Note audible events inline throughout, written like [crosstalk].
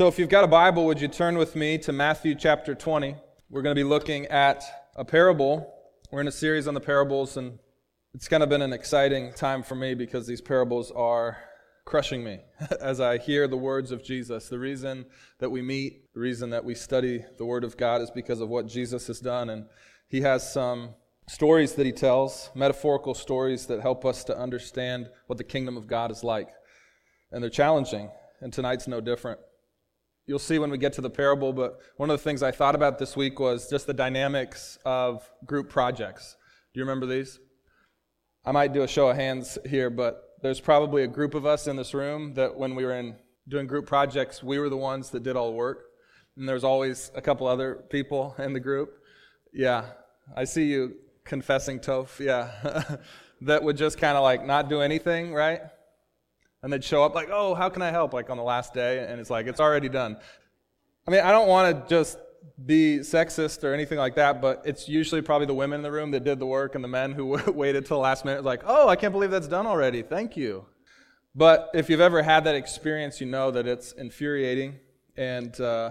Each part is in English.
So, if you've got a Bible, would you turn with me to Matthew chapter 20? We're going to be looking at a parable. We're in a series on the parables, and it's kind of been an exciting time for me because these parables are crushing me [laughs] as I hear the words of Jesus. The reason that we meet, the reason that we study the Word of God is because of what Jesus has done. And He has some stories that He tells, metaphorical stories that help us to understand what the kingdom of God is like. And they're challenging, and tonight's no different. You'll see when we get to the parable, but one of the things I thought about this week was just the dynamics of group projects. Do you remember these? I might do a show of hands here, but there's probably a group of us in this room that when we were in doing group projects, we were the ones that did all the work. And there's always a couple other people in the group. Yeah, I see you confessing, Toph. Yeah, [laughs] that would just kind of like not do anything, right? And they'd show up like, oh, how can I help? Like on the last day. And it's like, it's already done. I mean, I don't want to just be sexist or anything like that, but it's usually probably the women in the room that did the work and the men who [laughs] waited till the last minute, like, oh, I can't believe that's done already. Thank you. But if you've ever had that experience, you know that it's infuriating and uh,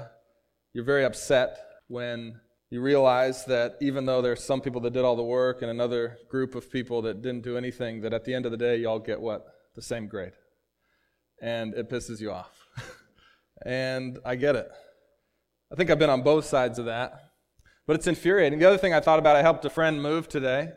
you're very upset when you realize that even though there's some people that did all the work and another group of people that didn't do anything, that at the end of the day, y'all get what? The same grade. And it pisses you off. [laughs] and I get it. I think I've been on both sides of that. But it's infuriating. The other thing I thought about, I helped a friend move today.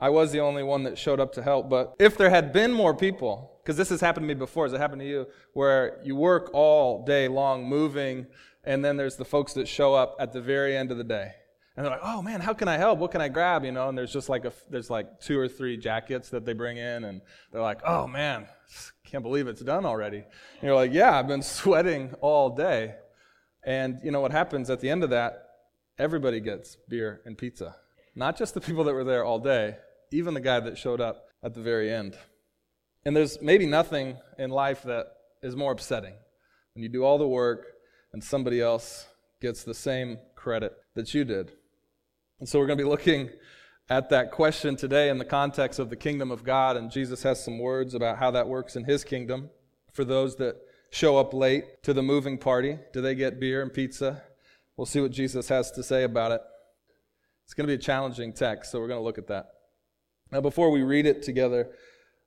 I was the only one that showed up to help. But if there had been more people, because this has happened to me before, has it happened to you, where you work all day long moving, and then there's the folks that show up at the very end of the day. And they're like, oh man, how can I help? What can I grab? You know, and there's just like a, there's like two or three jackets that they bring in, and they're like, oh man, can't believe it's done already. And you're like, yeah, I've been sweating all day. And you know what happens at the end of that? Everybody gets beer and pizza. Not just the people that were there all day, even the guy that showed up at the very end. And there's maybe nothing in life that is more upsetting when you do all the work and somebody else gets the same credit that you did. And so we're going to be looking at that question today in the context of the kingdom of God, and Jesus has some words about how that works in his kingdom for those that show up late to the moving party? Do they get beer and pizza? We'll see what Jesus has to say about it. It's going to be a challenging text, so we're going to look at that. Now, before we read it together,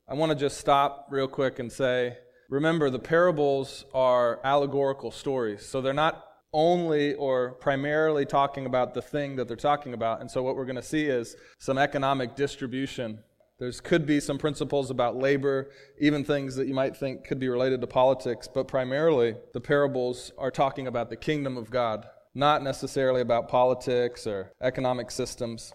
I want to just stop real quick and say remember, the parables are allegorical stories, so they're not only or primarily talking about the thing that they're talking about. And so, what we're going to see is some economic distribution there could be some principles about labor, even things that you might think could be related to politics, but primarily the parables are talking about the kingdom of God, not necessarily about politics or economic systems.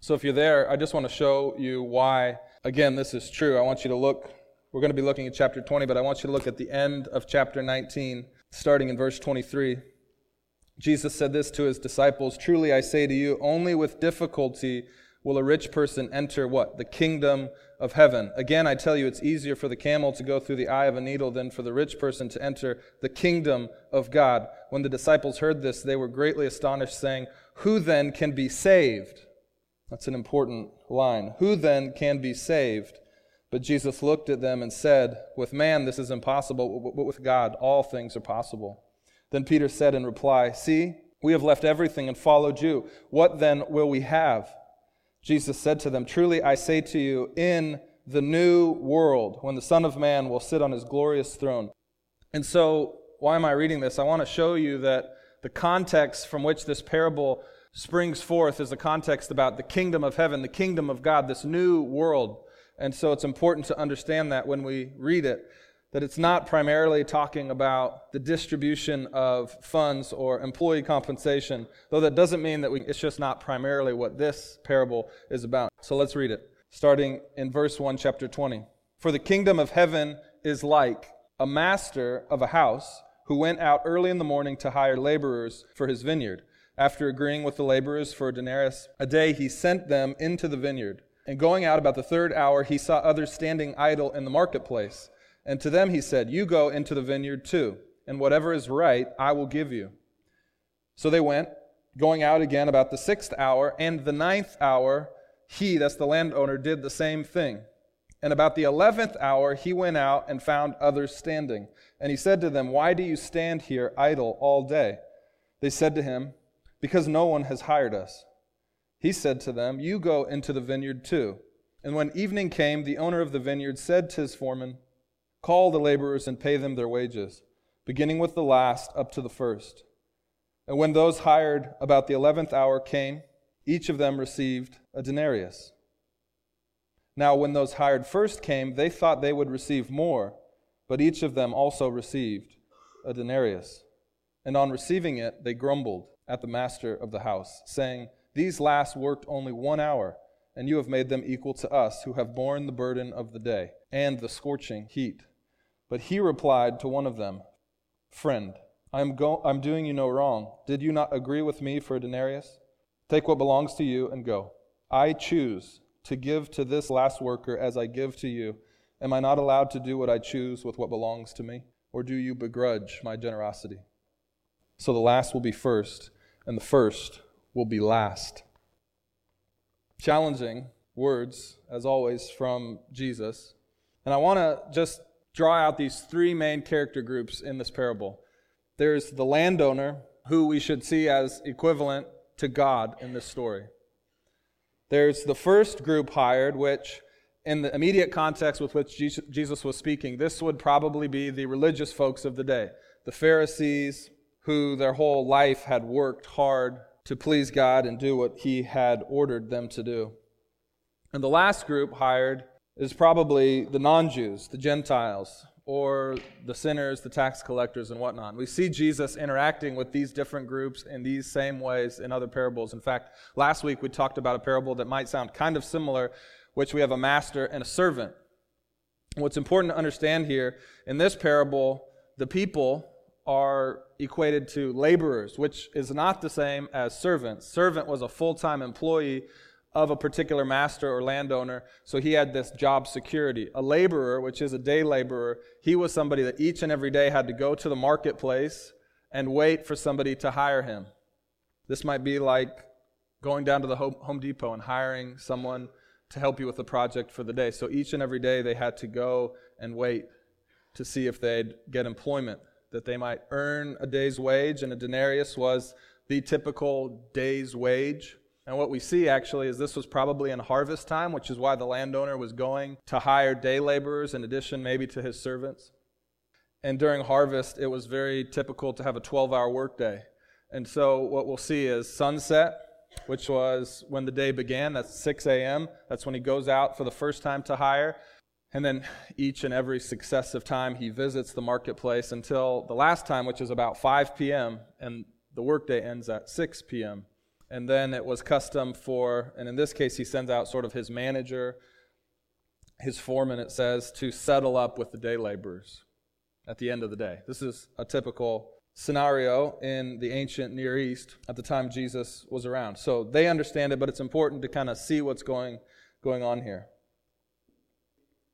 So if you're there, I just want to show you why, again, this is true. I want you to look, we're going to be looking at chapter 20, but I want you to look at the end of chapter 19, starting in verse 23. Jesus said this to his disciples Truly I say to you, only with difficulty will a rich person enter what? The kingdom of heaven. Again, I tell you, it's easier for the camel to go through the eye of a needle than for the rich person to enter the kingdom of God. When the disciples heard this, they were greatly astonished, saying, Who then can be saved? That's an important line. Who then can be saved? But Jesus looked at them and said, With man this is impossible, but with God all things are possible. Then Peter said in reply, See, we have left everything and followed you. What then will we have? Jesus said to them, Truly I say to you, in the new world, when the Son of Man will sit on his glorious throne. And so, why am I reading this? I want to show you that the context from which this parable springs forth is a context about the kingdom of heaven, the kingdom of God, this new world. And so it's important to understand that when we read it that it's not primarily talking about the distribution of funds or employee compensation, though that doesn't mean that we, it's just not primarily what this parable is about. So let's read it, starting in verse 1, chapter 20. For the kingdom of heaven is like a master of a house who went out early in the morning to hire laborers for his vineyard. After agreeing with the laborers for a denarius a day, he sent them into the vineyard. And going out about the third hour, he saw others standing idle in the marketplace. And to them he said, You go into the vineyard too, and whatever is right I will give you. So they went, going out again about the sixth hour, and the ninth hour, he, that's the landowner, did the same thing. And about the eleventh hour he went out and found others standing. And he said to them, Why do you stand here idle all day? They said to him, Because no one has hired us. He said to them, You go into the vineyard too. And when evening came, the owner of the vineyard said to his foreman, Call the laborers and pay them their wages, beginning with the last up to the first. And when those hired about the eleventh hour came, each of them received a denarius. Now, when those hired first came, they thought they would receive more, but each of them also received a denarius. And on receiving it, they grumbled at the master of the house, saying, These last worked only one hour, and you have made them equal to us, who have borne the burden of the day and the scorching heat. But he replied to one of them, Friend, I'm, go- I'm doing you no wrong. Did you not agree with me for a denarius? Take what belongs to you and go. I choose to give to this last worker as I give to you? Am I not allowed to do what I choose with what belongs to me? Or do you begrudge my generosity? So the last will be first, and the first will be last. Challenging words, as always, from Jesus. And I want to just draw out these three main character groups in this parable. There's the landowner, who we should see as equivalent to God in this story. There's the first group hired, which, in the immediate context with which Jesus was speaking, this would probably be the religious folks of the day. The Pharisees, who their whole life had worked hard to please God and do what He had ordered them to do. And the last group hired is probably the non Jews, the Gentiles, or the sinners, the tax collectors, and whatnot. We see Jesus interacting with these different groups in these same ways in other parables. In fact, last week we talked about a parable that might sound kind of similar, which we have a master and a servant. What's important to understand here in this parable, the people are equated to laborers, which is not the same as servants. Servant was a full time employee of a particular master or landowner, so he had this job security. A laborer, which is a day laborer, he was somebody that each and every day had to go to the marketplace and wait for somebody to hire him. This might be like going down to the Home Depot and hiring someone to help you with the project for the day. So each and every day they had to go and wait to see if they'd get employment, that they might earn a day's wage, and a denarius was the typical day's wage and what we see actually is this was probably in harvest time, which is why the landowner was going to hire day laborers in addition, maybe to his servants. And during harvest, it was very typical to have a 12 hour workday. And so what we'll see is sunset, which was when the day began. That's 6 a.m. That's when he goes out for the first time to hire. And then each and every successive time he visits the marketplace until the last time, which is about 5 p.m., and the workday ends at 6 p.m. And then it was custom for, and in this case, he sends out sort of his manager, his foreman, it says, to settle up with the day laborers at the end of the day. This is a typical scenario in the ancient Near East at the time Jesus was around. So they understand it, but it's important to kind of see what's going, going on here.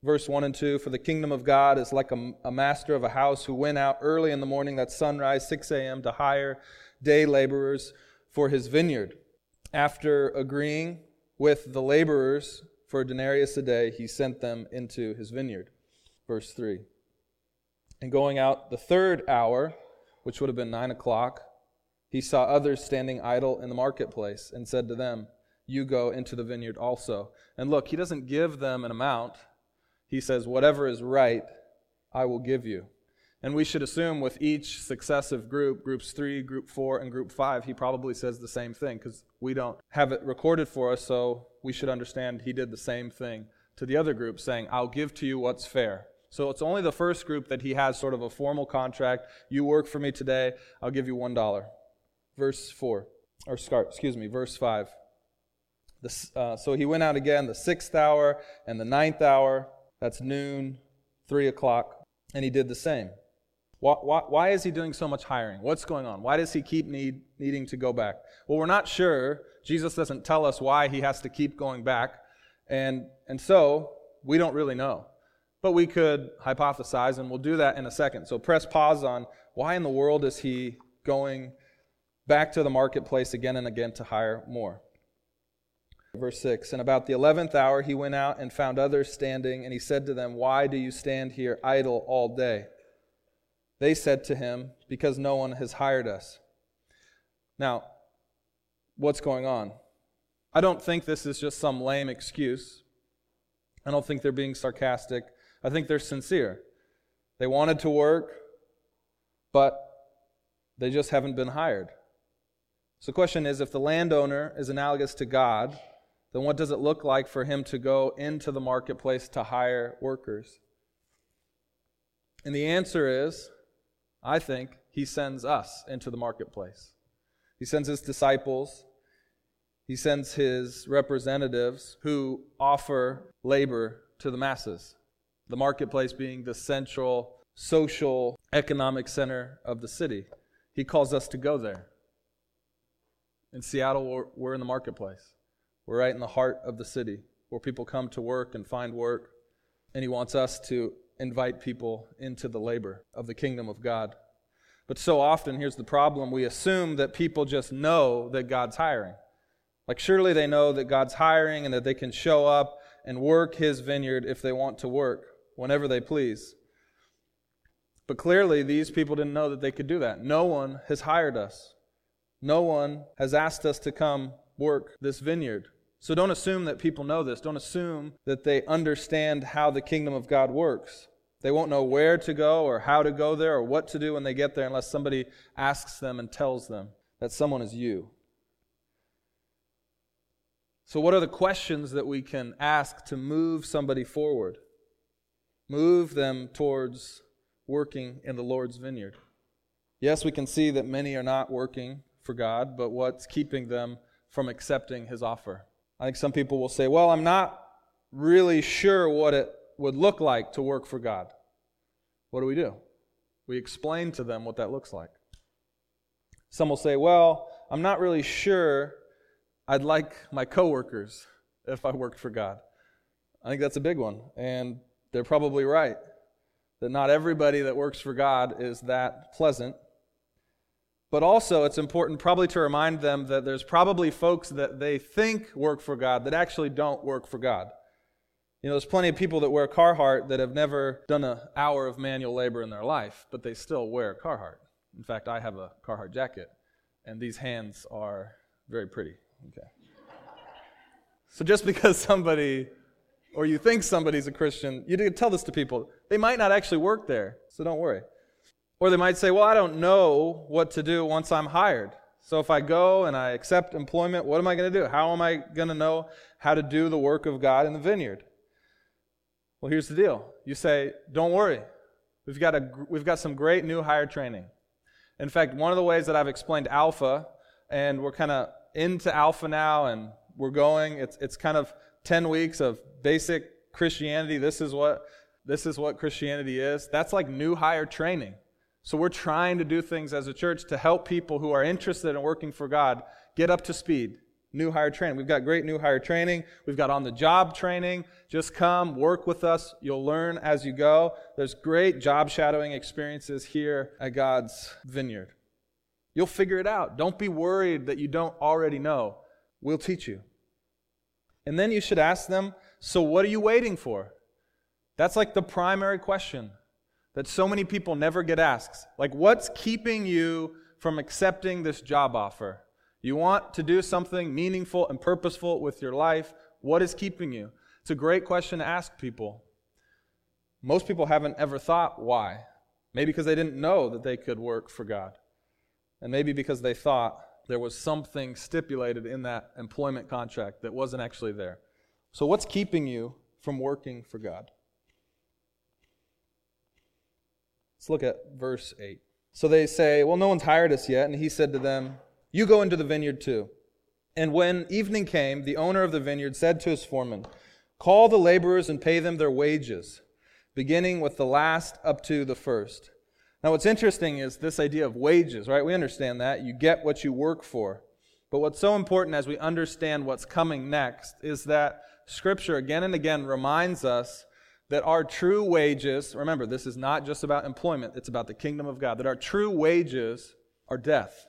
Verse 1 and 2 For the kingdom of God is like a, a master of a house who went out early in the morning, that sunrise, 6 a.m., to hire day laborers for his vineyard. After agreeing with the laborers for a denarius a day, he sent them into his vineyard. Verse 3. And going out the third hour, which would have been nine o'clock, he saw others standing idle in the marketplace and said to them, You go into the vineyard also. And look, he doesn't give them an amount. He says, Whatever is right, I will give you. And we should assume with each successive group, groups three, group four, and group five, he probably says the same thing because we don't have it recorded for us, so we should understand he did the same thing to the other group, saying, I'll give to you what's fair. So it's only the first group that he has sort of a formal contract. You work for me today, I'll give you one dollar. Verse four, or excuse me, verse five. uh, so he went out again the sixth hour and the ninth hour. That's noon, three o'clock, and he did the same. Why, why, why, is he doing so much hiring? What's going on? Why does he keep need, needing to go back? Well, we're not sure. Jesus doesn't tell us why he has to keep going back. And, and so we don't really know. But we could hypothesize, and we'll do that in a second. So press pause on why in the world is he going back to the marketplace again and again to hire more? Verse 6 And about the eleventh hour he went out and found others standing, and he said to them, Why do you stand here idle all day? They said to him, Because no one has hired us. Now, what's going on? I don't think this is just some lame excuse. I don't think they're being sarcastic. I think they're sincere. They wanted to work, but they just haven't been hired. So the question is if the landowner is analogous to God, then what does it look like for him to go into the marketplace to hire workers? And the answer is, I think, he sends us into the marketplace. He sends his disciples, he sends his representatives who offer labor to the masses. The marketplace being the central social economic center of the city. He calls us to go there. In Seattle, we're, we're in the marketplace. We're right in the heart of the city where people come to work and find work. And He wants us to invite people into the labor of the kingdom of God. But so often, here's the problem we assume that people just know that God's hiring. Like, surely they know that God's hiring and that they can show up and work His vineyard if they want to work, whenever they please. But clearly, these people didn't know that they could do that. No one has hired us. No one has asked us to come work this vineyard. So don't assume that people know this. Don't assume that they understand how the kingdom of God works. They won't know where to go or how to go there or what to do when they get there unless somebody asks them and tells them that someone is you. So, what are the questions that we can ask to move somebody forward? Move them towards working in the Lord's vineyard. Yes, we can see that many are not working for God, but what's keeping them from accepting his offer? I think some people will say, well, I'm not really sure what it would look like to work for God. What do we do? We explain to them what that looks like. Some will say, well, I'm not really sure I'd like my coworkers if I worked for God. I think that's a big one. And they're probably right that not everybody that works for God is that pleasant. But also, it's important probably to remind them that there's probably folks that they think work for God that actually don't work for God. You know, there's plenty of people that wear Carhartt that have never done an hour of manual labor in their life, but they still wear Carhartt. In fact, I have a Carhartt jacket, and these hands are very pretty. Okay. So just because somebody, or you think somebody's a Christian, you need to tell this to people. They might not actually work there, so don't worry. Or they might say, Well, I don't know what to do once I'm hired. So if I go and I accept employment, what am I going to do? How am I going to know how to do the work of God in the vineyard? Well, here's the deal. You say, Don't worry. We've got, a, we've got some great new hire training. In fact, one of the ways that I've explained Alpha, and we're kind of into Alpha now, and we're going, it's, it's kind of 10 weeks of basic Christianity. This is what this is what Christianity is. That's like new hire training. So we're trying to do things as a church to help people who are interested in working for God get up to speed. New hire training. We've got great new hire training. We've got on the job training. Just come, work with us. You'll learn as you go. There's great job shadowing experiences here at God's vineyard. You'll figure it out. Don't be worried that you don't already know. We'll teach you. And then you should ask them, so what are you waiting for? That's like the primary question that so many people never get asked. Like, what's keeping you from accepting this job offer? You want to do something meaningful and purposeful with your life. What is keeping you? It's a great question to ask people. Most people haven't ever thought why. Maybe because they didn't know that they could work for God. And maybe because they thought there was something stipulated in that employment contract that wasn't actually there. So, what's keeping you from working for God? Let's look at verse 8. So they say, Well, no one's hired us yet. And he said to them, You go into the vineyard too. And when evening came, the owner of the vineyard said to his foreman, Call the laborers and pay them their wages, beginning with the last up to the first. Now, what's interesting is this idea of wages, right? We understand that. You get what you work for. But what's so important as we understand what's coming next is that Scripture again and again reminds us that our true wages, remember, this is not just about employment, it's about the kingdom of God, that our true wages are death.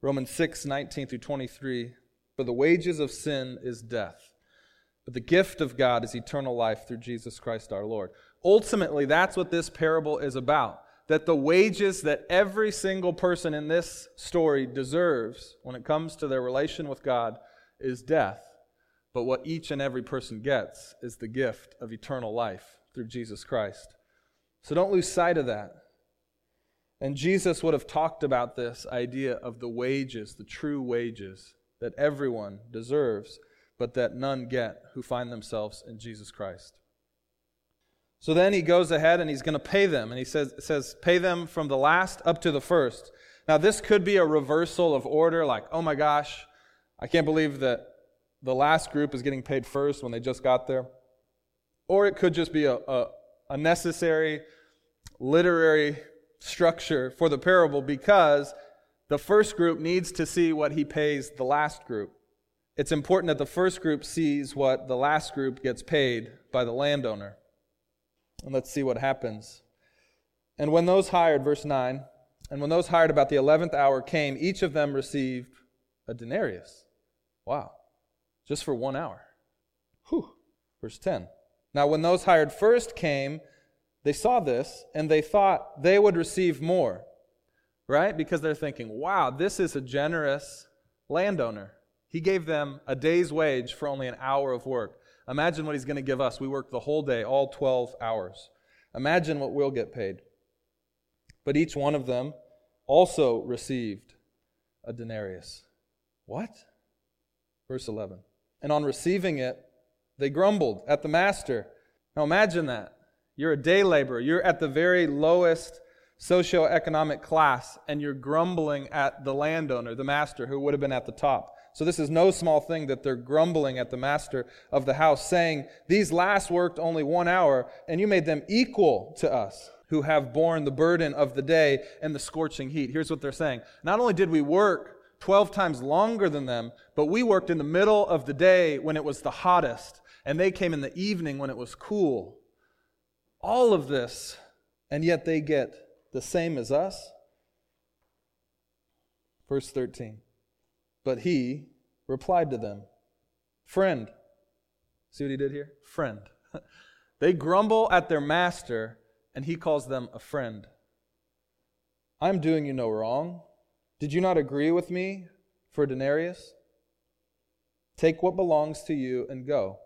Romans 6, 19 through 23. For the wages of sin is death, but the gift of God is eternal life through Jesus Christ our Lord. Ultimately, that's what this parable is about. That the wages that every single person in this story deserves when it comes to their relation with God is death. But what each and every person gets is the gift of eternal life through Jesus Christ. So don't lose sight of that. And Jesus would have talked about this idea of the wages, the true wages that everyone deserves, but that none get who find themselves in Jesus Christ. So then he goes ahead and he's going to pay them. And he says, says, pay them from the last up to the first. Now, this could be a reversal of order, like, oh my gosh, I can't believe that the last group is getting paid first when they just got there. Or it could just be a, a, a necessary literary structure for the parable because the first group needs to see what he pays the last group. It's important that the first group sees what the last group gets paid by the landowner. And let's see what happens. And when those hired, verse 9, and when those hired about the 11th hour came, each of them received a denarius. Wow. Just for one hour. Whew. Verse 10. Now, when those hired first came, they saw this and they thought they would receive more, right? Because they're thinking, wow, this is a generous landowner. He gave them a day's wage for only an hour of work. Imagine what he's going to give us. We work the whole day, all 12 hours. Imagine what we'll get paid. But each one of them also received a denarius. What? Verse 11. And on receiving it, they grumbled at the master. Now imagine that. You're a day laborer. You're at the very lowest socioeconomic class, and you're grumbling at the landowner, the master, who would have been at the top. So this is no small thing that they're grumbling at the master of the house, saying, These last worked only one hour, and you made them equal to us, who have borne the burden of the day and the scorching heat. Here's what they're saying. Not only did we work 12 times longer than them, but we worked in the middle of the day when it was the hottest, and they came in the evening when it was cool all of this, and yet they get the same as us? Verse 13. But he replied to them, Friend. See what he did here? Friend. [laughs] they grumble at their master, and he calls them a friend. I'm doing you no wrong. Did you not agree with me for denarius? Take what belongs to you and go.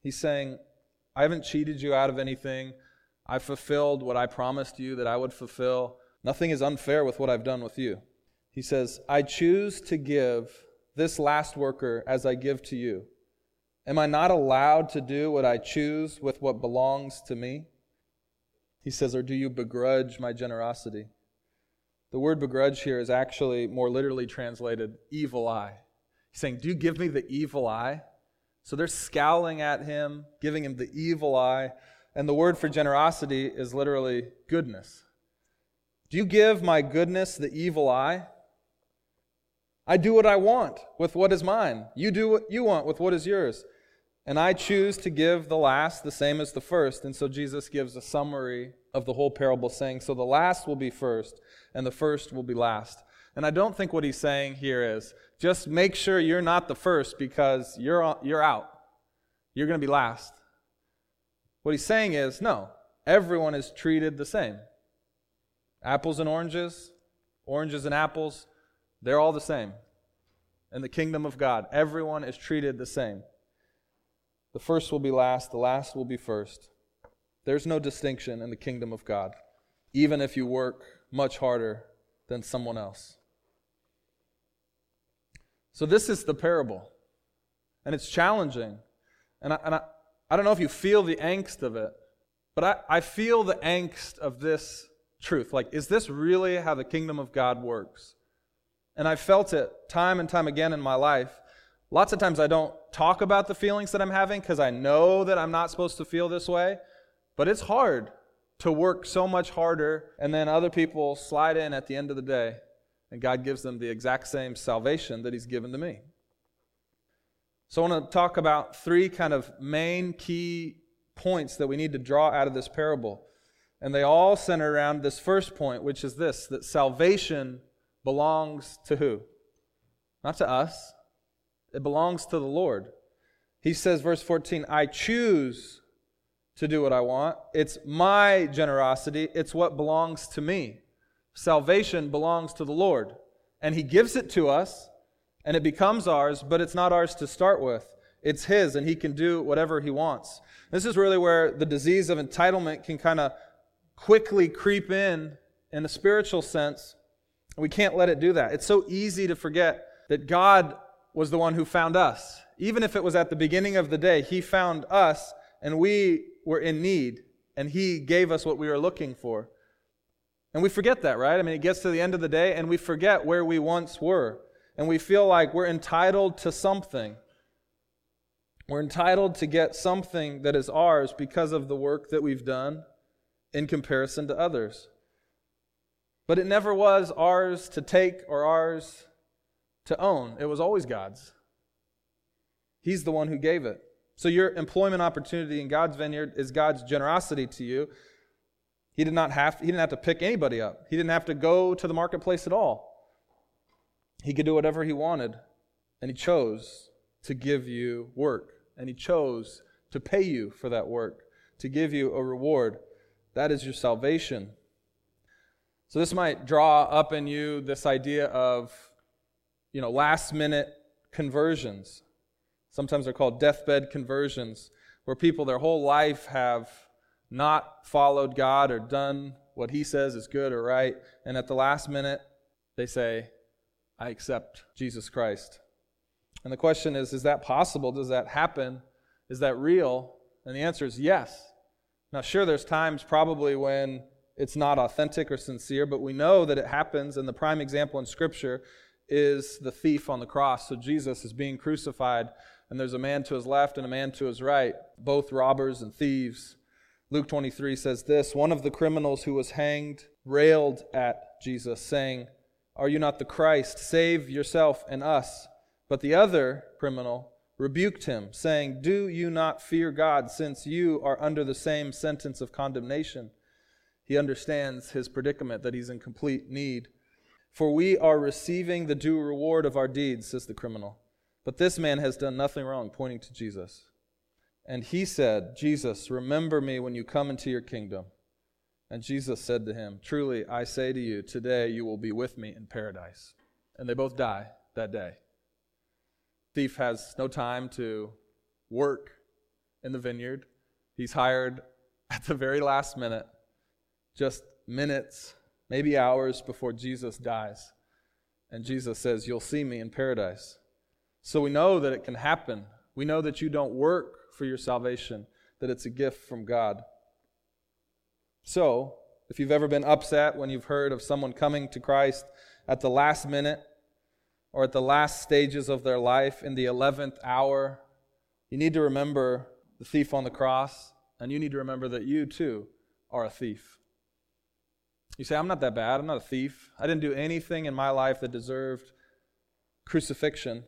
He's saying, I haven't cheated you out of anything. I've fulfilled what I promised you that I would fulfill. Nothing is unfair with what I've done with you. He says, I choose to give this last worker as I give to you. Am I not allowed to do what I choose with what belongs to me? He says, Or do you begrudge my generosity? The word begrudge here is actually more literally translated evil eye. He's saying, Do you give me the evil eye? So they're scowling at him, giving him the evil eye. And the word for generosity is literally goodness. Do you give my goodness the evil eye? I do what I want with what is mine. You do what you want with what is yours. And I choose to give the last the same as the first. And so Jesus gives a summary of the whole parable, saying, So the last will be first, and the first will be last. And I don't think what he's saying here is just make sure you're not the first because you're, you're out. You're going to be last. What he's saying is no, everyone is treated the same. Apples and oranges, oranges and apples, they're all the same. In the kingdom of God, everyone is treated the same. The first will be last, the last will be first. There's no distinction in the kingdom of God, even if you work much harder than someone else. So, this is the parable. And it's challenging. And I, and I, I don't know if you feel the angst of it, but I, I feel the angst of this truth. Like, is this really how the kingdom of God works? And I felt it time and time again in my life. Lots of times I don't talk about the feelings that I'm having because I know that I'm not supposed to feel this way, but it's hard to work so much harder and then other people slide in at the end of the day and God gives them the exact same salvation that He's given to me. So I want to talk about three kind of main key points that we need to draw out of this parable. And they all center around this first point, which is this that salvation belongs to who? not to us. It belongs to the Lord. He says, verse 14, I choose to do what I want. It's my generosity, it's what belongs to me. Salvation belongs to the Lord, and He gives it to us, and it becomes ours, but it's not ours to start with. It's His, and He can do whatever He wants. This is really where the disease of entitlement can kind of quickly creep in in a spiritual sense. We can't let it do that. It's so easy to forget that God was the one who found us. Even if it was at the beginning of the day, He found us, and we were in need, and He gave us what we were looking for. And we forget that, right? I mean, it gets to the end of the day and we forget where we once were. And we feel like we're entitled to something. We're entitled to get something that is ours because of the work that we've done in comparison to others. But it never was ours to take or ours to own, it was always God's. He's the one who gave it. So, your employment opportunity in God's vineyard is God's generosity to you. He did not have he didn't have to pick anybody up. He didn't have to go to the marketplace at all. He could do whatever he wanted, and he chose to give you work, and he chose to pay you for that work, to give you a reward. That is your salvation. So this might draw up in you this idea of you know, last minute conversions. Sometimes they're called deathbed conversions, where people their whole life have not followed God or done what He says is good or right, and at the last minute, they say, I accept Jesus Christ. And the question is, is that possible? Does that happen? Is that real? And the answer is yes. Now, sure, there's times probably when it's not authentic or sincere, but we know that it happens, and the prime example in Scripture is the thief on the cross. So Jesus is being crucified, and there's a man to his left and a man to his right, both robbers and thieves. Luke 23 says this One of the criminals who was hanged railed at Jesus, saying, Are you not the Christ? Save yourself and us. But the other criminal rebuked him, saying, Do you not fear God, since you are under the same sentence of condemnation? He understands his predicament, that he's in complete need. For we are receiving the due reward of our deeds, says the criminal. But this man has done nothing wrong, pointing to Jesus. And he said, Jesus, remember me when you come into your kingdom. And Jesus said to him, Truly, I say to you, today you will be with me in paradise. And they both die that day. Thief has no time to work in the vineyard. He's hired at the very last minute, just minutes, maybe hours before Jesus dies. And Jesus says, You'll see me in paradise. So we know that it can happen. We know that you don't work for your salvation, that it's a gift from God. So, if you've ever been upset when you've heard of someone coming to Christ at the last minute or at the last stages of their life in the 11th hour, you need to remember the thief on the cross, and you need to remember that you too are a thief. You say, I'm not that bad. I'm not a thief. I didn't do anything in my life that deserved crucifixion.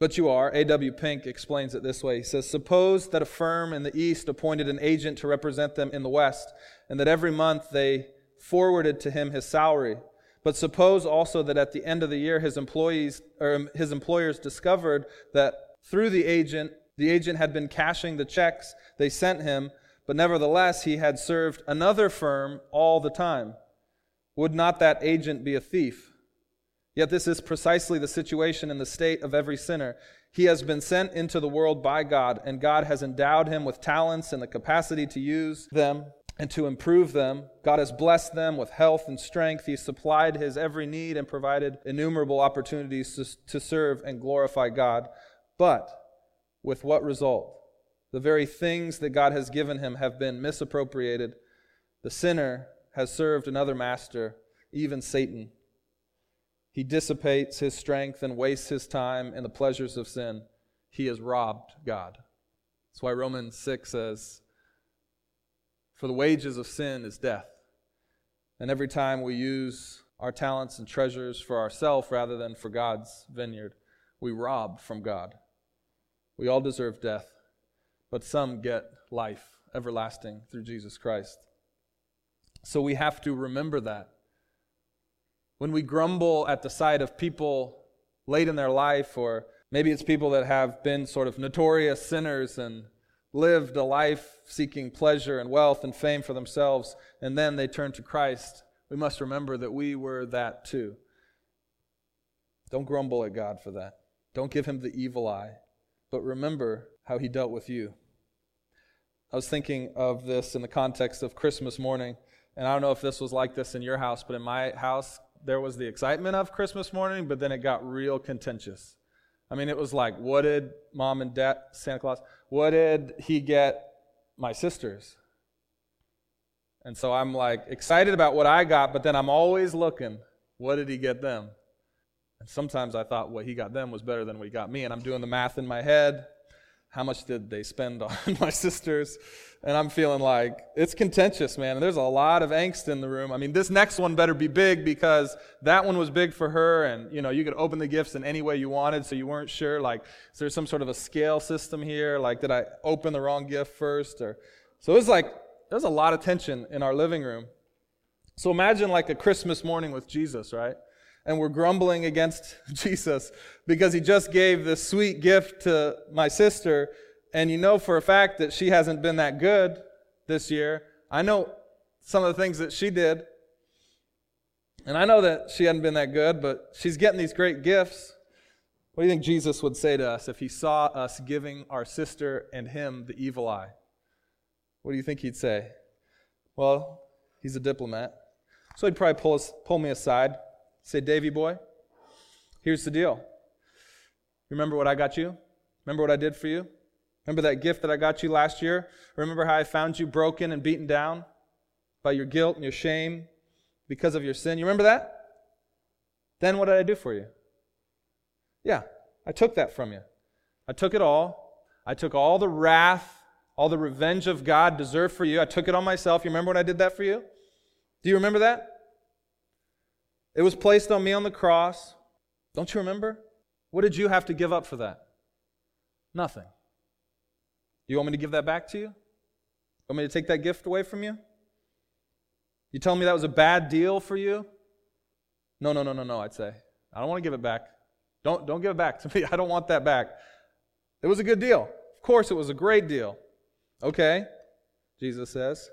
But you are. A.W. Pink explains it this way. He says, Suppose that a firm in the East appointed an agent to represent them in the West, and that every month they forwarded to him his salary. But suppose also that at the end of the year his employees or his employers discovered that through the agent, the agent had been cashing the checks they sent him, but nevertheless he had served another firm all the time. Would not that agent be a thief? Yet this is precisely the situation in the state of every sinner. He has been sent into the world by God, and God has endowed him with talents and the capacity to use them and to improve them. God has blessed them with health and strength. He supplied his every need and provided innumerable opportunities to, to serve and glorify God. But with what result? The very things that God has given him have been misappropriated. The sinner has served another master, even Satan. He dissipates his strength and wastes his time in the pleasures of sin. He has robbed God. That's why Romans 6 says, For the wages of sin is death. And every time we use our talents and treasures for ourselves rather than for God's vineyard, we rob from God. We all deserve death, but some get life everlasting through Jesus Christ. So we have to remember that when we grumble at the sight of people late in their life, or maybe it's people that have been sort of notorious sinners and lived a life seeking pleasure and wealth and fame for themselves, and then they turn to Christ. We must remember that we were that too. Don't grumble at God for that. Don't give him the evil eye, but remember how he dealt with you. I was thinking of this in the context of Christmas morning, and I don't know if this was like this in your house, but in my house, there was the excitement of Christmas morning, but then it got real contentious. I mean, it was like, what did mom and dad, Santa Claus, what did he get my sisters? And so I'm like excited about what I got, but then I'm always looking, what did he get them? And sometimes I thought what he got them was better than what he got me, and I'm doing the math in my head how much did they spend [laughs] on my sisters? And I'm feeling like it's contentious, man. And there's a lot of angst in the room. I mean, this next one better be big because that one was big for her. And, you know, you could open the gifts in any way you wanted. So you weren't sure, like, is there some sort of a scale system here? Like, did I open the wrong gift first? Or, so it was like, there's a lot of tension in our living room. So imagine like a Christmas morning with Jesus, right? And we're grumbling against [laughs] Jesus because he just gave this sweet gift to my sister, and you know for a fact that she hasn't been that good this year. I know some of the things that she did, and I know that she hadn't been that good, but she's getting these great gifts. What do you think Jesus would say to us if he saw us giving our sister and him the evil eye? What do you think he'd say? Well, he's a diplomat. So he'd probably pull, us, pull me aside Say, Davy boy, here's the deal. Remember what I got you? Remember what I did for you? Remember that gift that I got you last year? Remember how I found you broken and beaten down by your guilt and your shame because of your sin? You remember that? Then what did I do for you? Yeah, I took that from you. I took it all. I took all the wrath, all the revenge of God deserved for you. I took it on myself. You remember when I did that for you? Do you remember that? It was placed on me on the cross. Don't you remember? What did you have to give up for that? Nothing. You want me to give that back to you? Want me to take that gift away from you? You telling me that was a bad deal for you? No, no, no, no, no, I'd say. I don't want to give it back. Don't, don't give it back [laughs] to me. I don't want that back. It was a good deal. Of course, it was a great deal. Okay, Jesus says.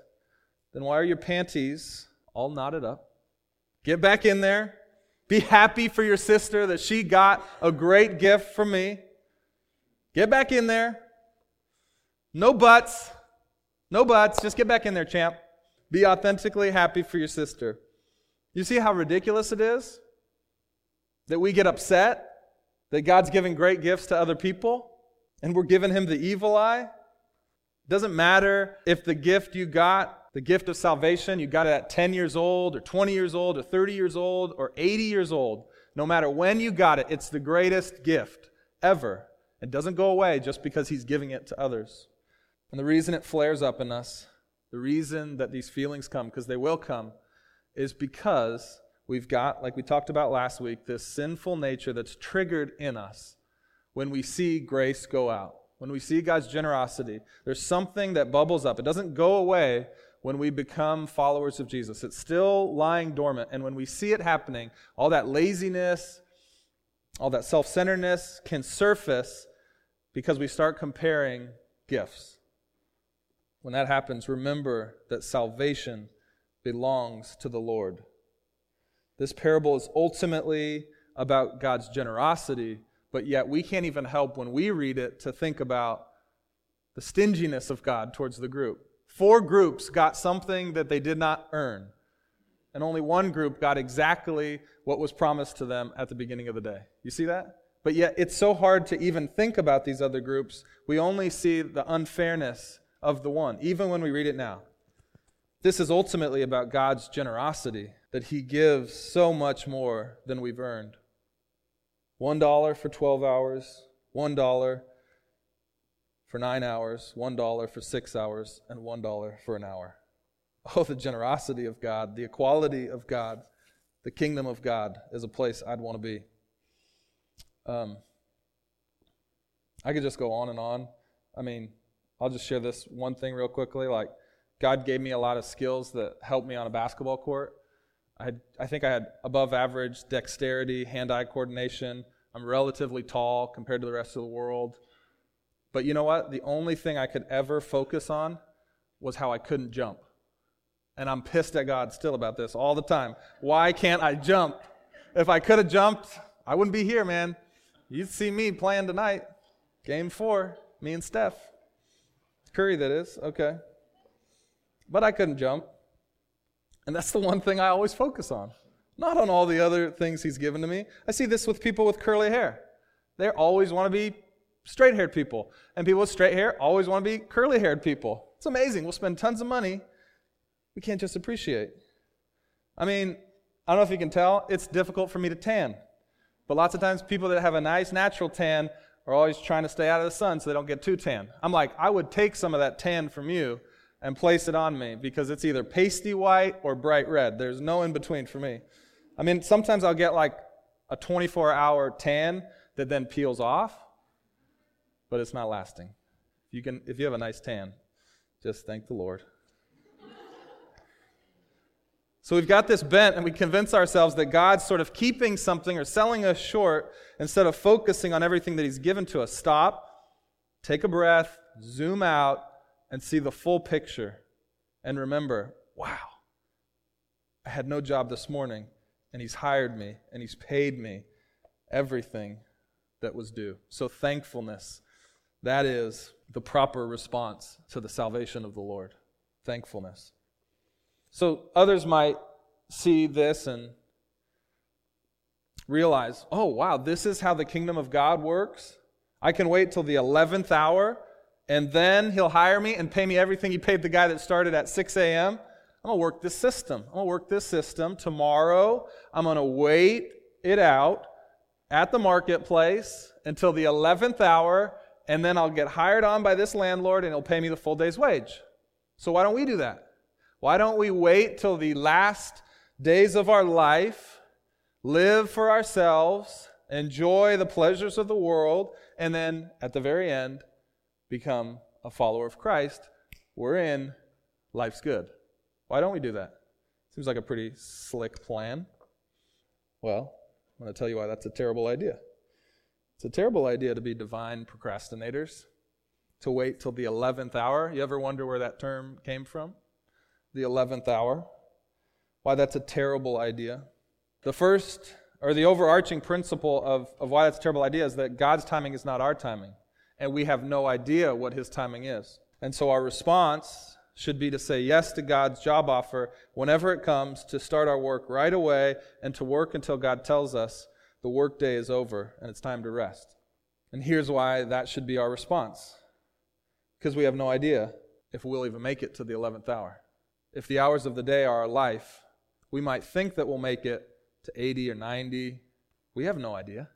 Then why are your panties all knotted up? Get back in there. Be happy for your sister that she got a great gift from me. Get back in there. No buts. No buts. Just get back in there, champ. Be authentically happy for your sister. You see how ridiculous it is? That we get upset that God's giving great gifts to other people and we're giving him the evil eye. Doesn't matter if the gift you got the gift of salvation, you got it at 10 years old, or 20 years old, or 30 years old, or 80 years old. No matter when you got it, it's the greatest gift ever. It doesn't go away just because He's giving it to others. And the reason it flares up in us, the reason that these feelings come, because they will come, is because we've got, like we talked about last week, this sinful nature that's triggered in us when we see grace go out. When we see God's generosity, there's something that bubbles up. It doesn't go away when we become followers of Jesus. It's still lying dormant. And when we see it happening, all that laziness, all that self centeredness can surface because we start comparing gifts. When that happens, remember that salvation belongs to the Lord. This parable is ultimately about God's generosity, but yet we can't even help when we read it to think about the stinginess of God towards the group. Four groups got something that they did not earn, and only one group got exactly what was promised to them at the beginning of the day. You see that? But yet, it's so hard to even think about these other groups. We only see the unfairness of the one, even when we read it now. This is ultimately about God's generosity, that He gives so much more than we've earned. One dollar for 12 hours, one dollar for nine hours, $1 for six hours, and $1 for an hour. Oh, the generosity of God, the equality of God, the kingdom of God is a place I'd want to be. Um, I could just go on and on. I mean, I'll just share this one thing real quickly. Like, God gave me a lot of skills that helped me on a basketball court. I, had, I think I had above average dexterity, hand eye coordination. I'm relatively tall compared to the rest of the world. But you know what? The only thing I could ever focus on was how I couldn't jump. And I'm pissed at God still about this all the time. Why can't I jump? If I could have jumped, I wouldn't be here, man. You'd see me playing tonight. Game four, me and Steph. Curry, that is. Okay. But I couldn't jump. And that's the one thing I always focus on, not on all the other things He's given to me. I see this with people with curly hair. They always want to be straight haired people. And people with straight hair always want to be curly haired people. It's amazing. We'll spend tons of money. We can't just appreciate. I mean, I don't know if you can tell, it's difficult for me to tan. But lots of times, people that have a nice natural tan are always trying to stay out of the sun so they don't get too tan. I'm like, I would take some of that tan from you and place it on me because it's either pasty white or bright red. There's no in between for me. I mean, sometimes I'll get like a 24 hour tan that then peels off, but it's not lasting. If you, can, if you have a nice tan, just thank the Lord. So we've got this bent, and we convince ourselves that God's sort of keeping something or selling us short instead of focusing on everything that He's given to us. Stop, take a breath, zoom out, and see the full picture. And remember, wow, I had no job this morning, and He's hired me, and He's paid me everything that was due. So thankfulness, that is the proper response to the salvation of the Lord. Thankfulness. So others might see this and realize, oh, wow, this is how the kingdom of God works. I can wait till the 11th hour and then he'll hire me and pay me everything he paid the guy that started at 6 a.m. I'm going to work this system. I'm going to work this system. Tomorrow, I'm going to wait it out at the marketplace until the 11th hour, and then I'll get hired on by this landlord and he'll pay me the full day's wage. So why don't we do that? Why don't we wait till the last days of our life, live for ourselves, enjoy the pleasures of the world, and then at the very end, become a follower of Christ? We're in, life's good. Why don't we do that? Seems like a pretty slick plan. Well, I'm going to tell you why that's a terrible idea. It's a terrible idea to be divine procrastinators, to wait till the 11th hour. You ever wonder where that term came from? the 11th hour. Why that's a terrible idea. The first, or the overarching principle of, of why that's a terrible idea is that God's timing is not our timing, and we have no idea what His timing is. And so our response should be to say yes to God's job offer whenever it comes, to start our work right away, and to work until God tells us the workday is over and it's time to rest. And here's why that should be our response because we have no idea if we'll even make it to the 11th hour if the hours of the day are our life, we might think that we'll make it to 80 or 90. We have no idea.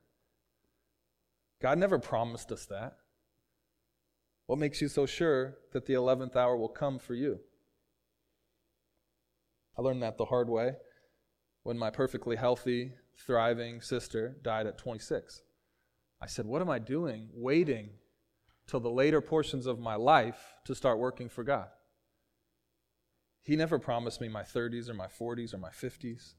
God never promised us that. What makes you so sure that the 11th hour will come for you? I learned that the hard way when my perfectly healthy, thriving sister died at 26. I said, What am I doing waiting till the later portions of my life to start working for God? He never promised me my 30s or my 40s or my 50s.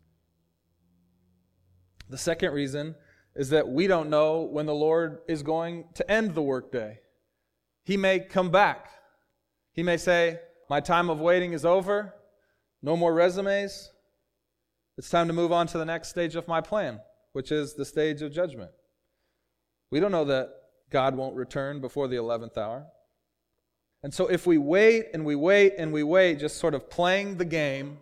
The second reason is that we don't know when the Lord is going to end the workday. He may come back. He may say, My time of waiting is over. No more resumes. It's time to move on to the next stage of my plan, which is the stage of judgment. We don't know that God won't return before the 11th hour. And so if we wait and we wait and we wait, just sort of playing the game,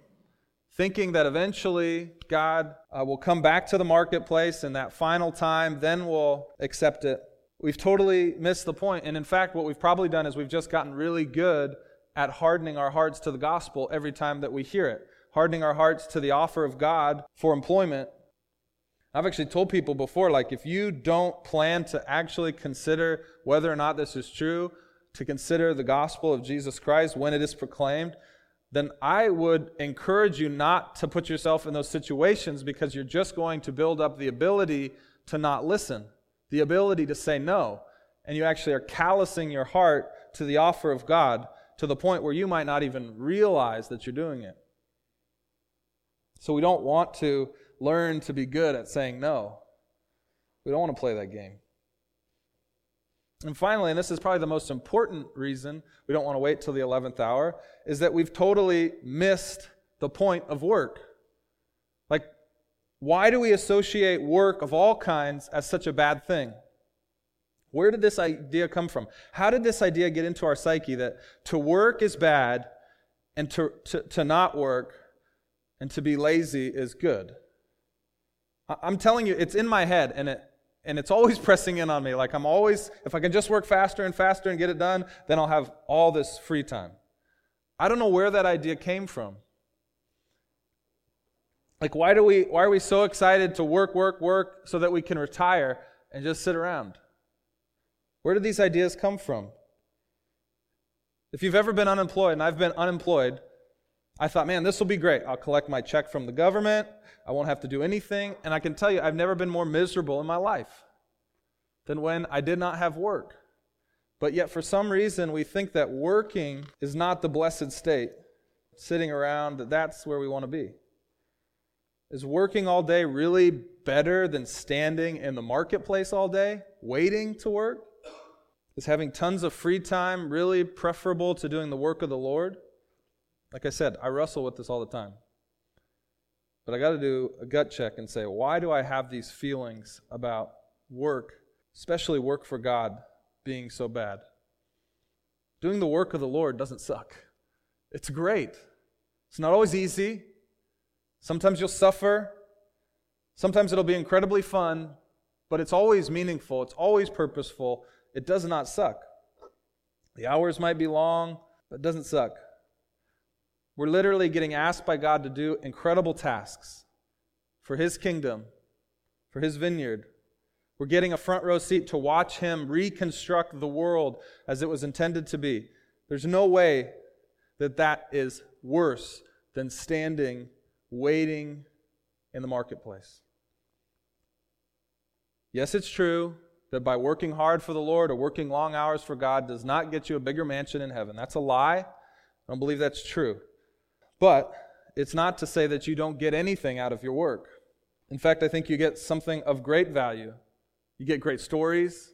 thinking that eventually God uh, will come back to the marketplace in that final time, then we'll accept it. We've totally missed the point. And in fact, what we've probably done is we've just gotten really good at hardening our hearts to the gospel every time that we hear it, hardening our hearts to the offer of God for employment. I've actually told people before, like, if you don't plan to actually consider whether or not this is true, to consider the gospel of Jesus Christ when it is proclaimed, then I would encourage you not to put yourself in those situations because you're just going to build up the ability to not listen, the ability to say no. And you actually are callousing your heart to the offer of God to the point where you might not even realize that you're doing it. So we don't want to learn to be good at saying no. We don't want to play that game. And finally, and this is probably the most important reason we don't want to wait till the 11th hour, is that we've totally missed the point of work. Like, why do we associate work of all kinds as such a bad thing? Where did this idea come from? How did this idea get into our psyche that to work is bad and to, to, to not work and to be lazy is good? I'm telling you, it's in my head and it, and it's always [laughs] pressing in on me. Like I'm always, if I can just work faster and faster and get it done, then I'll have all this free time. I don't know where that idea came from. Like, why, do we, why are we so excited to work, work, work so that we can retire and just sit around? Where did these ideas come from? If you've ever been unemployed, and I've been unemployed, I thought, man, this will be great. I'll collect my check from the government. I won't have to do anything. And I can tell you, I've never been more miserable in my life than when I did not have work. But yet, for some reason, we think that working is not the blessed state, sitting around, that that's where we want to be. Is working all day really better than standing in the marketplace all day, waiting to work? Is having tons of free time really preferable to doing the work of the Lord? Like I said, I wrestle with this all the time. But I got to do a gut check and say, why do I have these feelings about work, especially work for God, being so bad? Doing the work of the Lord doesn't suck. It's great. It's not always easy. Sometimes you'll suffer. Sometimes it'll be incredibly fun, but it's always meaningful. It's always purposeful. It does not suck. The hours might be long, but it doesn't suck. We're literally getting asked by God to do incredible tasks for His kingdom, for His vineyard. We're getting a front row seat to watch Him reconstruct the world as it was intended to be. There's no way that that is worse than standing, waiting in the marketplace. Yes, it's true that by working hard for the Lord or working long hours for God does not get you a bigger mansion in heaven. That's a lie. I don't believe that's true. But it's not to say that you don't get anything out of your work. In fact, I think you get something of great value. You get great stories,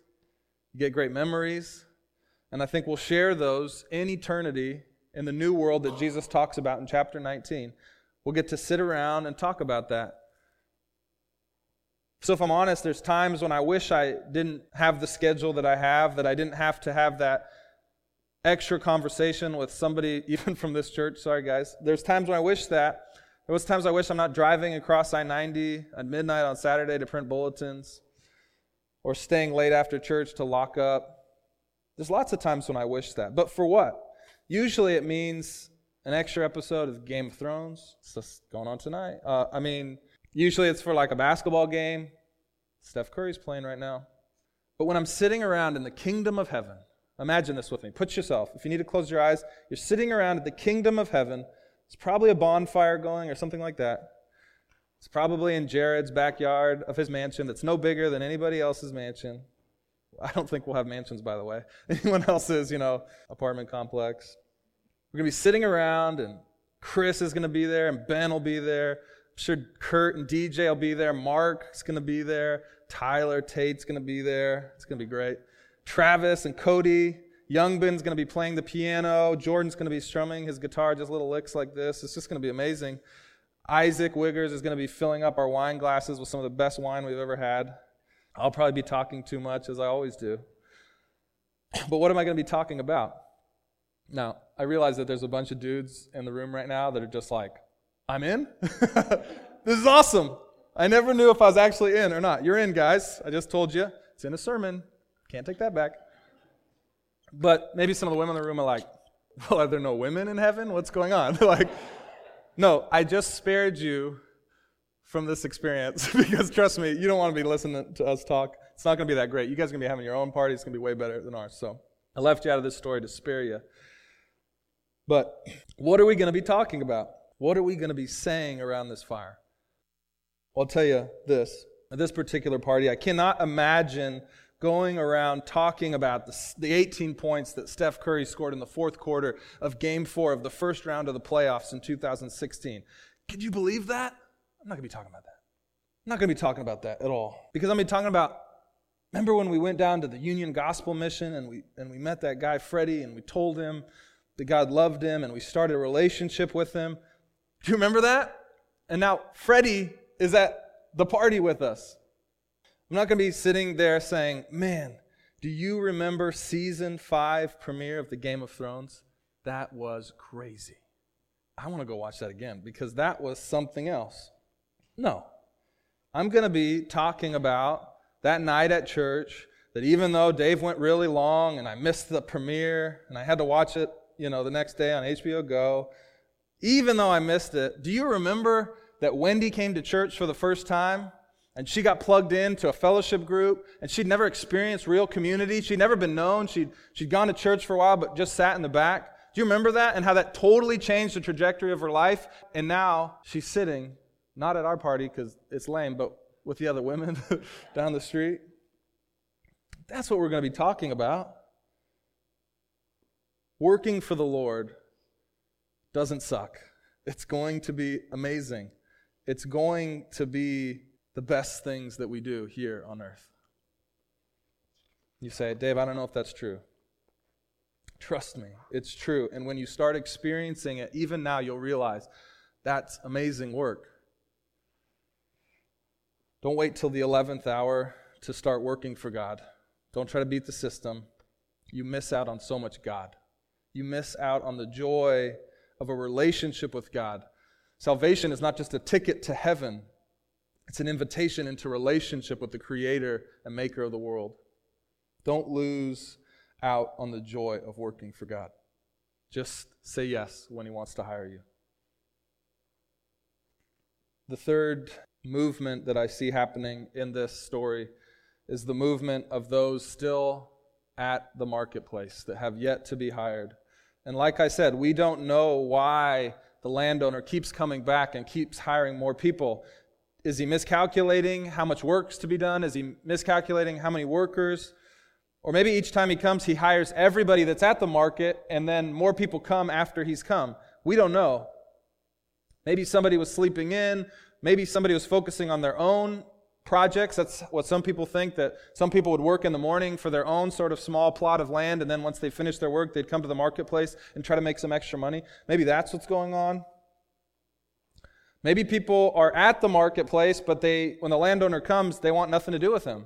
you get great memories, and I think we'll share those in eternity in the new world that Jesus talks about in chapter 19. We'll get to sit around and talk about that. So, if I'm honest, there's times when I wish I didn't have the schedule that I have, that I didn't have to have that extra conversation with somebody, [laughs] even from this church. Sorry, guys. There's times when I wish that. There was times I wish I'm not driving across I-90 at midnight on Saturday to print bulletins, or staying late after church to lock up. There's lots of times when I wish that. But for what? Usually it means an extra episode of Game of Thrones. It's just going on tonight. Uh, I mean, usually it's for like a basketball game. Steph Curry's playing right now. But when I'm sitting around in the kingdom of heaven, Imagine this with me. Put yourself, if you need to close your eyes, you're sitting around at the kingdom of heaven. It's probably a bonfire going or something like that. It's probably in Jared's backyard of his mansion that's no bigger than anybody else's mansion. I don't think we'll have mansions, by the way. [laughs] Anyone else's, you know, apartment complex. We're going to be sitting around, and Chris is going to be there, and Ben will be there. I'm sure Kurt and DJ will be there. Mark is going to be there. Tyler Tate's going to be there. It's going to be great. Travis and Cody. Youngbin's going to be playing the piano. Jordan's going to be strumming his guitar, just little licks like this. It's just going to be amazing. Isaac Wiggers is going to be filling up our wine glasses with some of the best wine we've ever had. I'll probably be talking too much, as I always do. But what am I going to be talking about? Now, I realize that there's a bunch of dudes in the room right now that are just like, I'm in? [laughs] this is awesome. I never knew if I was actually in or not. You're in, guys. I just told you. It's in a sermon. Can't take that back. But maybe some of the women in the room are like, [laughs] well, are there no women in heaven? What's going on? [laughs] like, no, I just spared you from this experience [laughs] because trust me, you don't want to be listening to us talk. It's not going to be that great. You guys are going to be having your own party. It's going to be way better than ours. So I left you out of this story to spare you. But what are we going to be talking about? What are we going to be saying around this fire? I'll tell you this. At this particular party, I cannot imagine going around talking about the, the 18 points that Steph Curry scored in the fourth quarter of game four of the first round of the playoffs in 2016. Could you believe that? I'm not going to be talking about that. I'm not going to be talking about that at all because I'm going to be talking about remember when we went down to the Union Gospel Mission and we and we met that guy Freddie and we told him that God loved him and we started a relationship with him. Do you remember that? And now Freddie is at the party with us. I'm not going to be sitting there saying, "Man, do you remember season 5 premiere of the Game of Thrones? That was crazy." I want to go watch that again because that was something else. No. I'm going to be talking about that night at church that even though Dave went really long and I missed the premiere and I had to watch it, you know, the next day on HBO Go, even though I missed it, do you remember that Wendy came to church for the first time and she got plugged into a fellowship group and she'd never experienced real community. She'd never been known. She'd, she'd gone to church for a while but just sat in the back. Do you remember that and how that totally changed the trajectory of her life? And now she's sitting not at our party because it's lame, but with the other women [laughs] down the street. That's what we're going to be talking about. Working for the Lord doesn't suck. It's going to be amazing. It's going to be the best things that we do here on earth. You say, Dave, I don't know if that's true. Trust me, it's true. And when you start experiencing it, even now, you'll realize that's amazing work. Don't wait till the 11th hour to start working for God. Don't try to beat the system. You miss out on so much God. You miss out on the joy of a relationship with God. Salvation is not just a ticket to heaven, it's an invitation into relationship with the creator and maker of the world. Don't lose out on the joy of working for God. Just say yes when He wants to hire you. The third movement that I see happening in this story is the movement of those still at the marketplace that have yet to be hired. And like I said, we don't know why the landowner keeps coming back and keeps hiring more people. Is he miscalculating how much work's to be done? Is he miscalculating how many workers? Or maybe each time he comes, he hires everybody that's at the market and then more people come after he's come. We don't know. Maybe somebody was sleeping in. Maybe somebody was focusing on their own projects. That's what some people think that some people would work in the morning for their own sort of small plot of land, and then once they finished their work, they'd come to the marketplace and try to make some extra money. Maybe that's what's going on. Maybe people are at the marketplace, but they, when the landowner comes, they want nothing to do with him.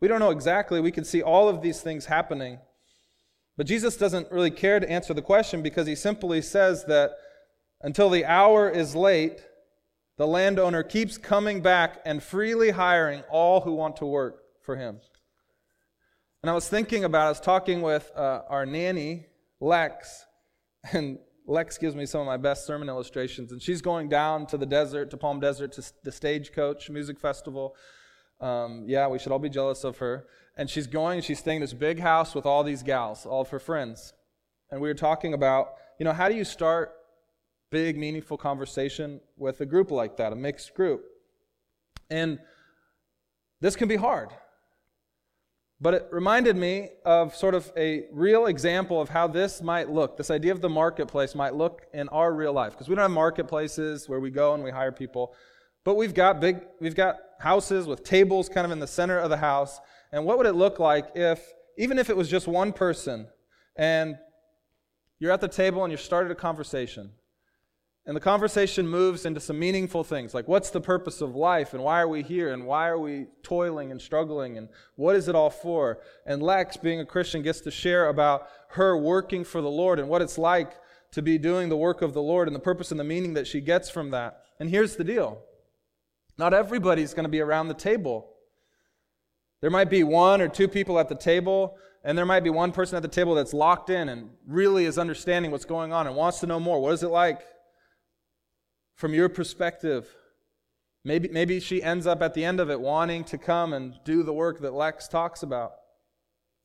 We don't know exactly. We can see all of these things happening. But Jesus doesn't really care to answer the question because he simply says that until the hour is late, the landowner keeps coming back and freely hiring all who want to work for him. And I was thinking about, I was talking with uh, our nanny, Lex, [laughs] and Lex gives me some of my best sermon illustrations. And she's going down to the desert, to Palm Desert, to the Stagecoach Music Festival. Um, yeah, we should all be jealous of her. And she's going, she's staying in this big house with all these gals, all of her friends. And we were talking about, you know, how do you start big, meaningful conversation with a group like that, a mixed group. And this can be hard. But it reminded me of sort of a real example of how this might look. This idea of the marketplace might look in our real life. Because we don't have marketplaces where we go and we hire people. But we've got big, we've got houses with tables kind of in the center of the house. And what would it look like if, even if it was just one person, and you're at the table and you started a conversation, and the conversation moves into some meaningful things like what's the purpose of life and why are we here and why are we toiling and struggling and what is it all for? And Lex, being a Christian, gets to share about her working for the Lord and what it's like to be doing the work of the Lord and the purpose and the meaning that she gets from that. And here's the deal not everybody's going to be around the table. There might be one or two people at the table, and there might be one person at the table that's locked in and really is understanding what's going on and wants to know more. What is it like from your perspective. Maybe, maybe she ends up at the end of it wanting to come and do the work that Lex talks about.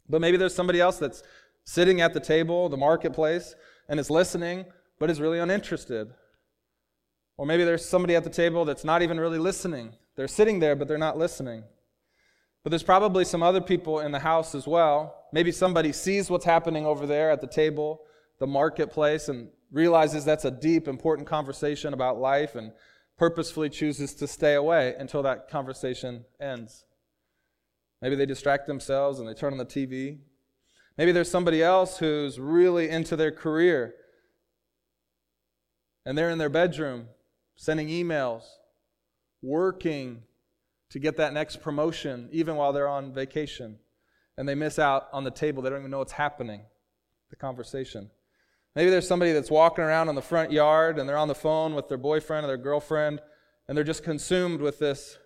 But maybe there's somebody else that's sitting at the table, the marketplace, and is listening, but is really uninterested. Or maybe there's somebody at the table that's not even really listening. They're sitting there, but they're not listening. But there's probably some other people in the house as well. Maybe somebody sees what's happening over there at the table, the marketplace, and realizes that's a deep, important conversation about life and purposefully chooses to stay away until that conversation ends. Maybe they distract themselves and they turn on the TV. Maybe there's somebody else who's really into their career and they're in their bedroom sending emails, working to get that next promotion, even while they're on vacation. And they miss out on the table. They don't even know what's happening, the conversation. Maybe there's somebody that's walking around in the front yard and they're on the phone with their boyfriend or their girlfriend and they're just consumed with this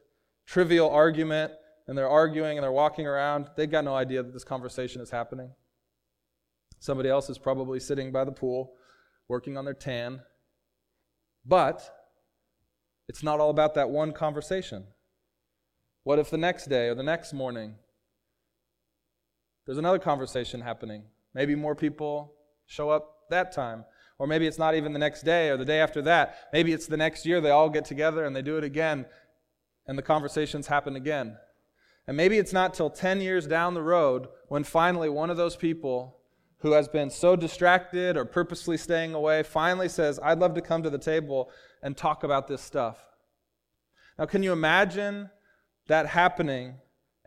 trivial argument and they're arguing and they're walking around. They've got no idea that this conversation is happening. Somebody else is probably sitting by the pool working on their tan. But it's not all about that one conversation. What if the next day or the next morning there's another conversation happening? Maybe more people show up that time. Or maybe it's not even the next day or the day after that. Maybe it's the next year they all get together and they do it again and the conversations happen again. And maybe it's not till 10 years down the road when finally one of those people who has been so distracted or purposely staying away finally says, I'd love to come to the table and talk about this stuff. Now, can you imagine that happening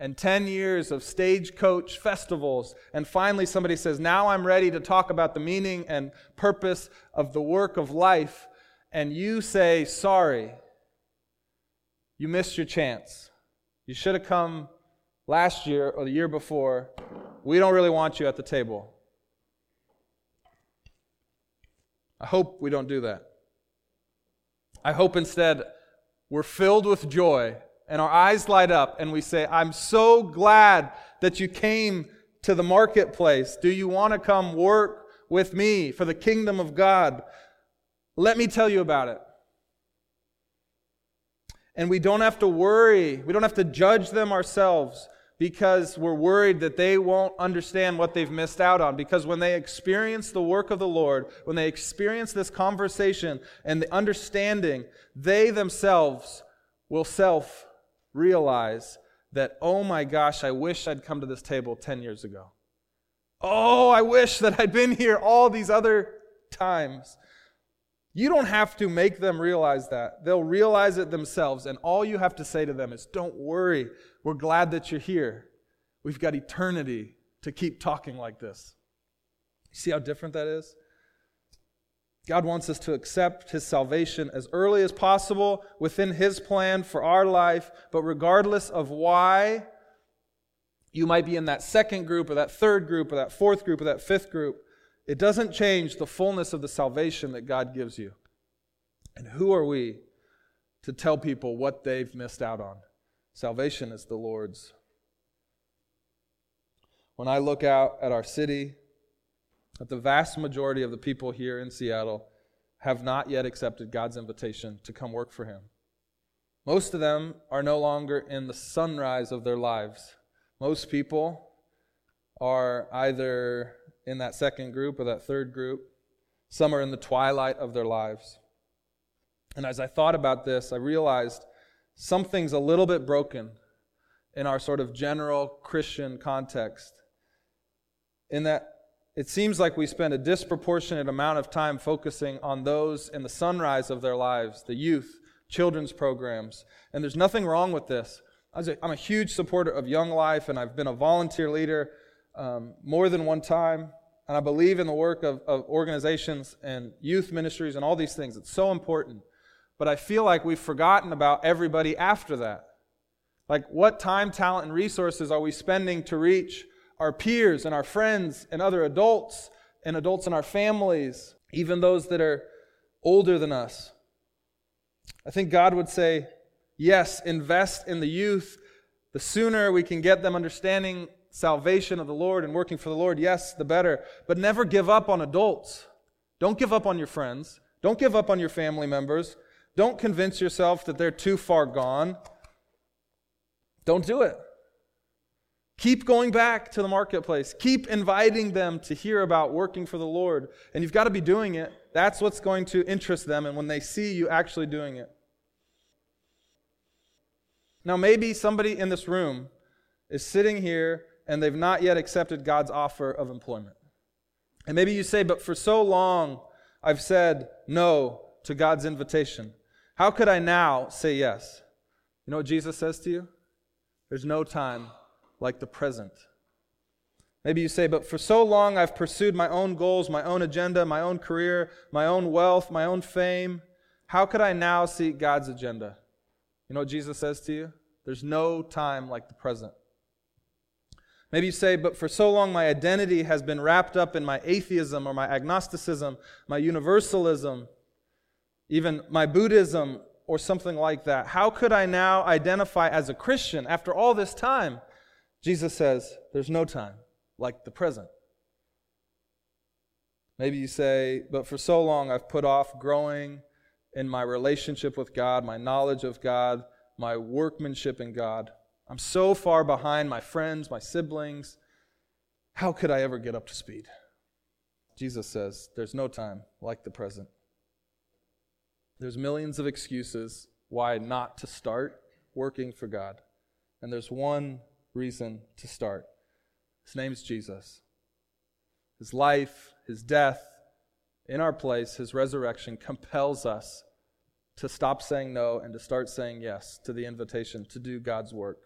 and 10 years of stagecoach festivals, and finally somebody says, Now I'm ready to talk about the meaning and purpose of the work of life, and you say, Sorry, you missed your chance. You should have come last year or the year before. We don't really want you at the table. I hope we don't do that. I hope instead we're filled with joy and our eyes light up and we say, I'm so glad that you came to the marketplace. Do you want to come work with me for the kingdom of God? Let me tell you about it. And we don't have to worry, we don't have to judge them ourselves because we're worried that they won't understand what they've missed out on. Because when they experience the work of the Lord, when they experience this conversation and the understanding, they themselves will self realize that, oh my gosh, I wish I'd come to this table 10 years ago. Oh, I wish that I'd been here all these other times. You don't have to make them realize that. They'll realize it themselves. And all you have to say to them is, Don't worry. We're glad that you're here. We've got eternity to keep talking like this. See how different that is? God wants us to accept His salvation as early as possible within His plan for our life, but regardless of why you might be in that second group or that third group or that fourth group or that fifth group, it doesn't change the fullness of the salvation that God gives you. And who are we to tell people what they've missed out on? Salvation is the Lord's. When I look out at our city, that the vast majority of the people here in Seattle have not yet accepted God's invitation to come work for Him. Most of them are no longer in the sunrise of their lives. Most people are either in that second group or that third group. Some are in the twilight of their lives. And as I thought about this, I realized something's a little bit broken in our sort of general Christian context. In that it seems like we spend a disproportionate amount of time focusing on those in the sunrise of their lives, the youth, children's programs. And there's nothing wrong with this. I'm a huge supporter of Young Life, and I've been a volunteer leader um, more than one time. And I believe in the work of, of organizations and youth ministries and all these things. It's so important. But I feel like we've forgotten about everybody after that. Like, what time, talent, and resources are we spending to reach our peers and our friends and other adults and adults in our families, even those that are older than us. I think God would say, yes, invest in the youth. The sooner we can get them understanding salvation of the Lord and working for the Lord, yes, the better. But never give up on adults. Don't give up on your friends. Don't give up on your family members. Don't convince yourself that they're too far gone. Don't do it. Keep going back to the marketplace. Keep inviting them to hear about working for the Lord. And you've got to be doing it. That's what's going to interest them, and when they see you actually doing it. Now, maybe somebody in this room is sitting here and they've not yet accepted God's offer of employment. And maybe you say, but for so long I've said no to God's invitation. How could I now say yes? You know what Jesus says to you? There's no time like the present. Maybe you say, but for so long I've pursued my own goals, my own agenda, my own career, my own wealth, my own fame. How could I now seek God's agenda? You know what Jesus says to you? There's no time like the present. Maybe you say, but for so long my identity has been wrapped up in my atheism or my agnosticism, my universalism, even my Buddhism or something like that. How could I now identify as a Christian after all this time? Jesus says, there's no time like the present. Maybe you say, but for so long I've put off growing in my relationship with God, my knowledge of God, my workmanship in God. I'm so far behind my friends, my siblings. How could I ever get up to speed? Jesus says, There's no time like the present. There's millions of excuses why not to start working for God. And there's one reason to start. His name is Jesus. His life, his death in our place, his resurrection compels us to stop saying no and to start saying yes to the invitation to do God's work.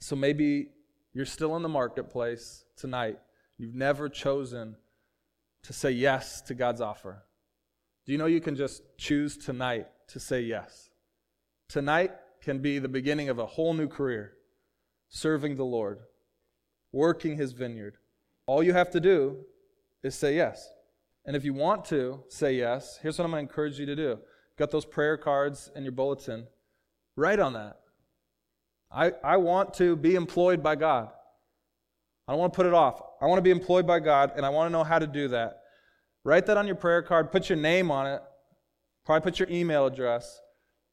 So maybe you're still in the marketplace tonight. You've never chosen to say yes to God's offer. Do you know you can just choose tonight to say yes? Tonight can be the beginning of a whole new career, serving the Lord, working his vineyard. All you have to do is say yes. And if you want to say yes, here's what I'm going to encourage you to do. Got those prayer cards in your bulletin. Write on that. I, I want to be employed by God. I don't want to put it off. I want to be employed by God, and I want to know how to do that. Write that on your prayer card, put your name on it, probably put your email address,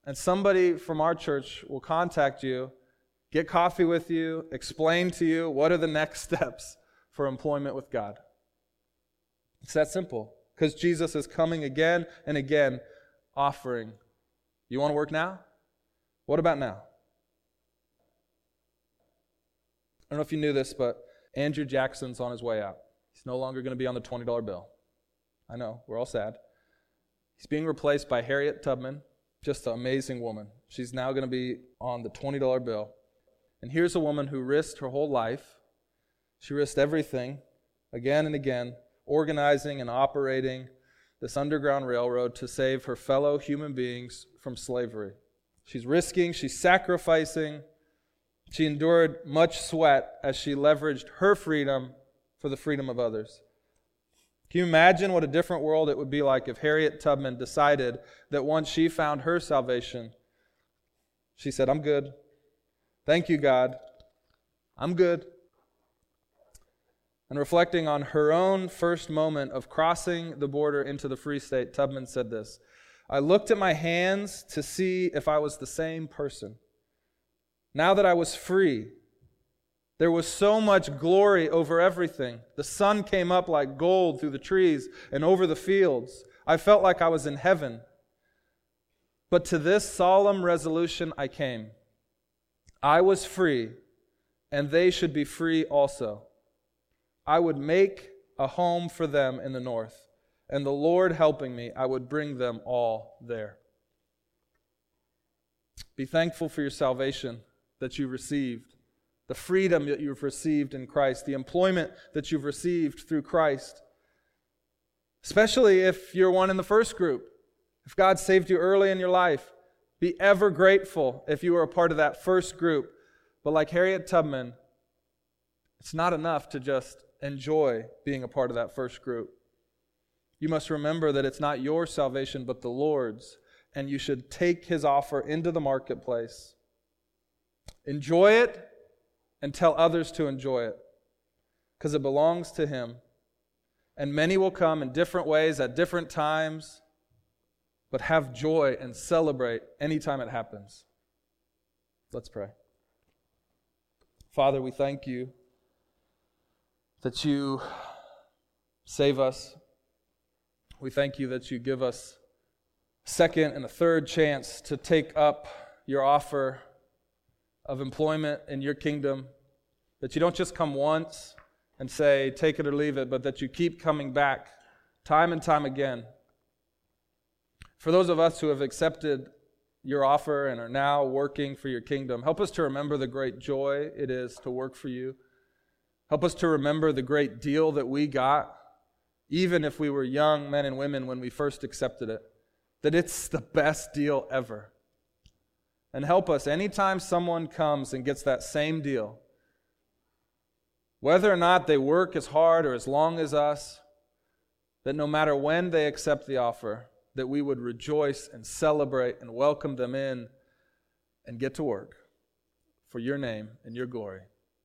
and somebody from our church will contact you, get coffee with you, explain to you what are the next [laughs] steps for employment with God. It's that simple because Jesus is coming again and again offering. You want to work now? What about now? I don't know if you knew this, but Andrew Jackson's on his way out. He's no longer going to be on the $20 bill. I know, we're all sad. He's being replaced by Harriet Tubman, just an amazing woman. She's now going to be on the $20 bill. And here's a woman who risked her whole life. She risked everything again and again, organizing and operating this underground railroad to save her fellow human beings from slavery. She's risking, she's sacrificing, she endured much sweat as she leveraged her freedom for the freedom of others. Can you imagine what a different world it would be like if Harriet Tubman decided that once she found her salvation, she said, I'm good. Thank you, God. I'm good. And reflecting on her own first moment of crossing the border into the Free State, Tubman said this I looked at my hands to see if I was the same person. Now that I was free, there was so much glory over everything. The sun came up like gold through the trees and over the fields. I felt like I was in heaven. But to this solemn resolution I came I was free, and they should be free also. I would make a home for them in the north, and the Lord helping me, I would bring them all there. Be thankful for your salvation that you received, the freedom that you've received in Christ, the employment that you've received through Christ. Especially if you're one in the first group. If God saved you early in your life, be ever grateful if you were a part of that first group. But like Harriet Tubman, it's not enough to just enjoy being a part of that first group. You must remember that it's not your salvation, but the Lord's, and you should take his offer into the marketplace Enjoy it and tell others to enjoy it because it belongs to Him. And many will come in different ways at different times, but have joy and celebrate anytime it happens. Let's pray. Father, we thank you that you save us. We thank you that you give us a second and a third chance to take up your offer of employment in your kingdom. That you don't just come once and say, take it or leave it, but that you keep coming back time and time again. For those of us who have accepted your offer and are now working for your kingdom, help us to remember the great joy it is to work for you. Help us to remember the great deal that we got, even if we were young men and women when we first accepted it, that it's the best deal ever. And help us anytime someone comes and gets that same deal, whether or not they work as hard or as long as us, that no matter when they accept the offer, that we would rejoice and celebrate and welcome them in and get to work for your name and your glory.